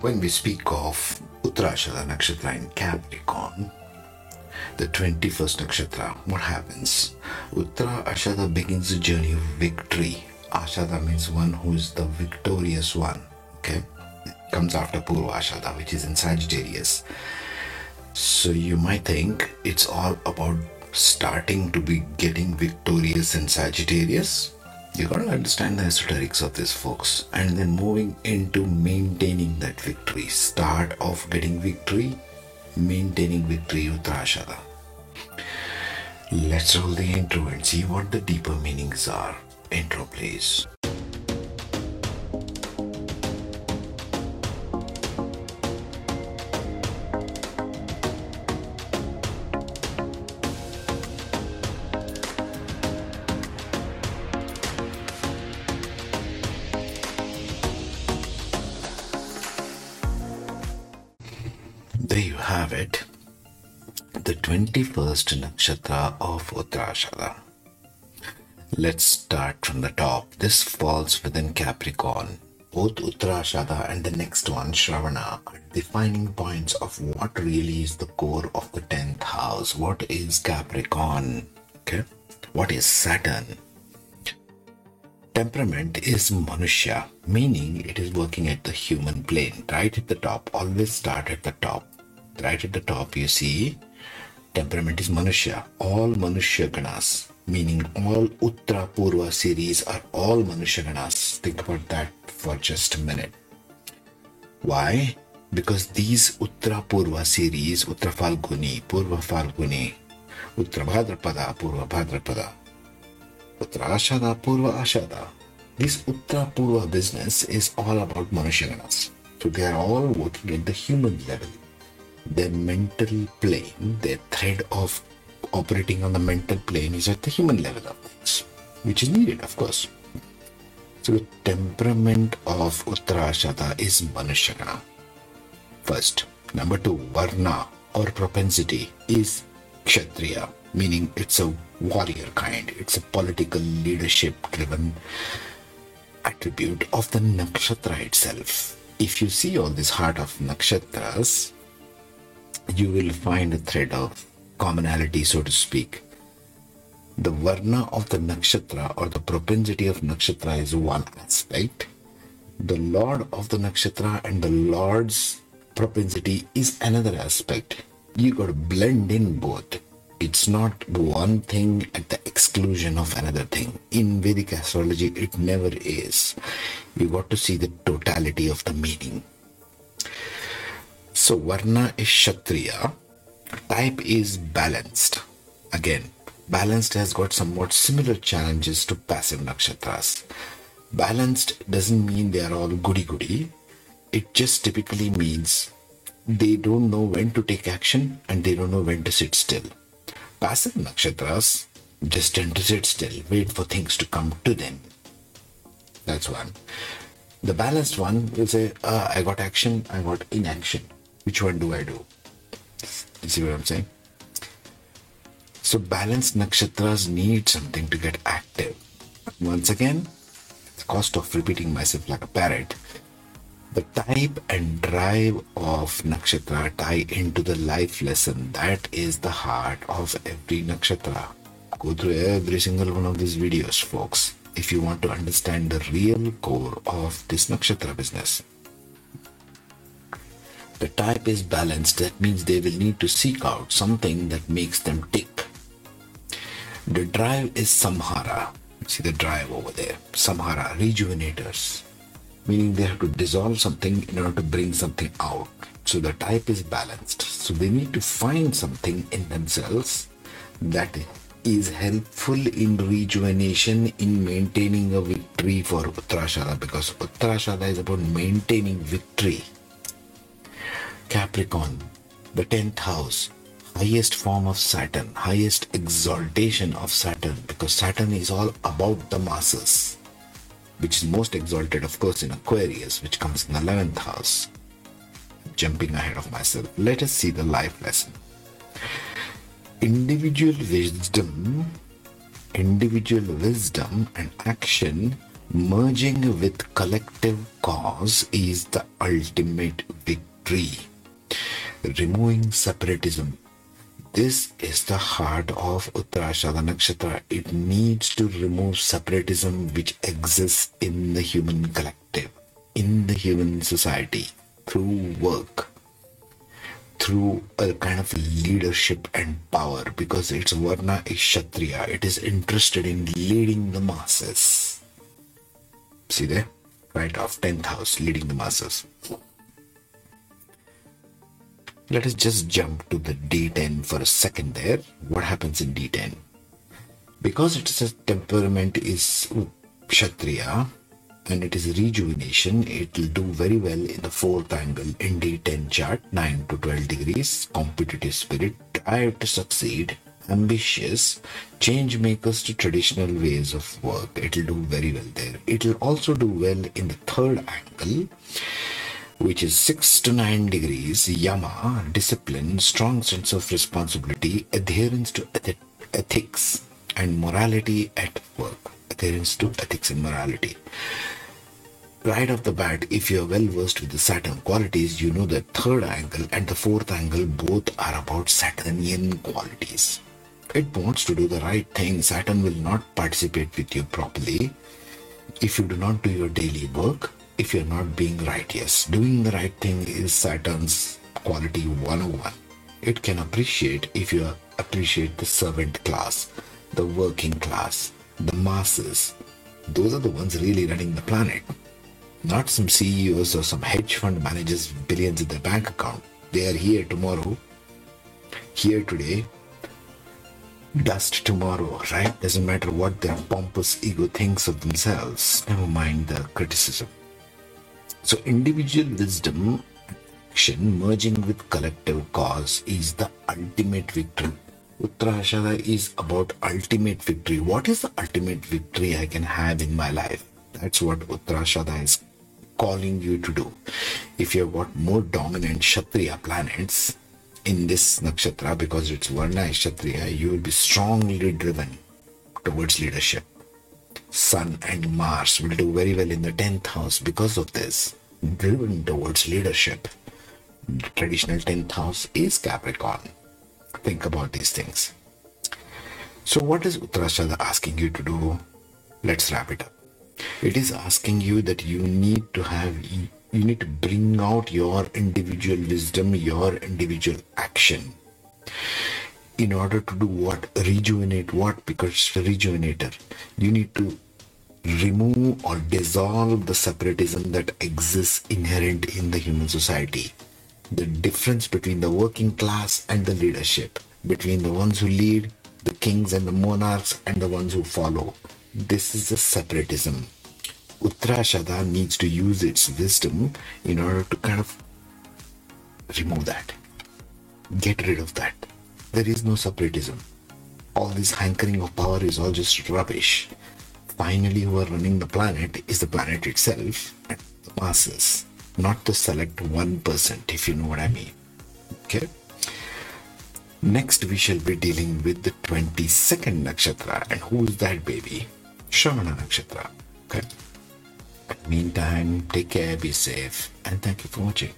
When we speak of Uttarashada Nakshatra in Capricorn, the 21st Nakshatra, what happens? Uttara Ashada begins the journey of victory. Ashada means one who is the victorious one. Okay? Comes after Purva Ashada, which is in Sagittarius. So you might think it's all about starting to be getting victorious in Sagittarius. You gotta understand the esoterics of this, folks, and then moving into maintaining that victory. Start of getting victory, maintaining victory Uttarashada. Let's roll the intro and see what the deeper meanings are. Intro, please. 21st nakshatra of Uttarashada. Let's start from the top. This falls within Capricorn. Both Uttarashada and the next one, Shravana, are defining points of what really is the core of the 10th house. What is Capricorn? Okay. What is Saturn? Temperament is Manushya, meaning it is working at the human plane, right at the top. Always start at the top. Right at the top, you see temperament is Manushya. All Manushya Ganas, meaning all Uttara Purva series are all Manushya Ganas. Think about that for just a minute. Why? Because these Uttara Purva series, Uttara Falguni, Purva Falguni, Uttara Bhadrapada, Purva Bhadrapada, Uttara Ashada, Purva Ashada. This Uttara Purva business is all about Manushya Ganas. So they are all working at the human level. Their mental plane, their thread of operating on the mental plane is at the human level of things, which is needed, of course. So the temperament of Uttarashada is Manushya First. Number two, Varna or propensity is Kshatriya, meaning it's a warrior kind. It's a political leadership driven attribute of the nakshatra itself. If you see all this heart of nakshatras, you will find a thread of commonality, so to speak. The varna of the nakshatra or the propensity of nakshatra is one aspect. The lord of the nakshatra and the lord's propensity is another aspect. You got to blend in both. It's not one thing at the exclusion of another thing. In Vedic astrology, it never is. You got to see the totality of the meaning. So Varna is Kshatriya. Type is balanced. Again, balanced has got somewhat similar challenges to passive nakshatras. Balanced doesn't mean they are all goody goody. It just typically means they don't know when to take action and they don't know when to sit still. Passive nakshatras just tend to sit still, wait for things to come to them. That's one. The balanced one will say, uh, I got action, I got inaction. Which one do I do? You see what I'm saying? So balanced nakshatras need something to get active. Once again, the cost of repeating myself like a parrot. The type and drive of nakshatra tie into the life lesson. That is the heart of every nakshatra. Go through every single one of these videos, folks, if you want to understand the real core of this nakshatra business. The type is balanced, that means they will need to seek out something that makes them tick. The drive is samhara. See the drive over there. Samhara, rejuvenators. Meaning they have to dissolve something in order to bring something out. So the type is balanced. So they need to find something in themselves that is helpful in rejuvenation in maintaining a victory for Uttarashada because Uttarashada is about maintaining victory. Capricorn, the 10th house, highest form of Saturn, highest exaltation of Saturn, because Saturn is all about the masses, which is most exalted, of course, in Aquarius, which comes in the 11th house. Jumping ahead of myself, let us see the life lesson. Individual wisdom, individual wisdom and action Merging with collective cause is the ultimate victory. Removing separatism. This is the heart of Uttarashada Nakshatra. It needs to remove separatism which exists in the human collective, in the human society, through work, through a kind of leadership and power, because its Varna is Kshatriya. It is interested in leading the masses See there? Right of 10th house, leading the masses. Let us just jump to the D10 for a second there. What happens in D10? Because it's a temperament is Kshatriya and it is rejuvenation, it will do very well in the fourth angle in D10 chart, 9 to 12 degrees, competitive spirit, drive to succeed, ambitious, change makers to traditional ways of work. It'll do very well there. It'll also do well in the third angle, which is 6 to 9 degrees. Yama, discipline, strong sense of responsibility, adherence to ethics and morality at work. Adherence to ethics and morality right off the bat, if you're well versed with the Saturn qualities, you know that third angle and the fourth angle both are about Saturnian qualities it wants to do the right thing, Saturn will not participate with you properly if you do not do your daily work, if you're not being righteous. Doing the right thing is Saturn's quality 101. It can appreciate if you appreciate the servant class, the working class, the masses. Those are the ones really running the planet. Not some CEOs or some hedge fund managers billions in their bank account. They are here tomorrow, here today, dust tomorrow, right? Doesn't matter what their pompous ego thinks of themselves, never mind the criticism. So, individual wisdom action merging with collective cause is the ultimate victory. Uttarashada is about ultimate victory. What is the ultimate victory I can have in my life? That's what Uttarashada is calling you to do. If you've got more dominant Kshatriya planets, in this nakshatra, because it's Varna Kshatriya, you will be strongly driven towards leadership. Sun and Mars will do very well in the 10th house because of this, driven towards leadership. The traditional 10th house is Capricorn. Think about these things. So, what is Uttarashada asking you to do? Let's wrap it up. It is asking you that you need to have you need to bring out your individual wisdom, your individual action in order to do what? Rejuvenate what? Because rejuvenator. You need to remove or dissolve the separatism that exists inherent in the human society. The difference between the working class and the leadership, between the ones who lead, the kings and the monarchs, and the ones who follow. This is a separatism Uttarashada needs to use its wisdom in order to kind of remove that, get rid of that. There is no separatism. All this hankering of power is all just rubbish. Finally, who are running the planet is the planet itself and the masses, not the select 1%, if you know what I mean. Okay? Next, we shall be dealing with the 22nd nakshatra. And who is that baby? Shravana nakshatra. Okay? Meantime, take care, be safe, and thank you for watching.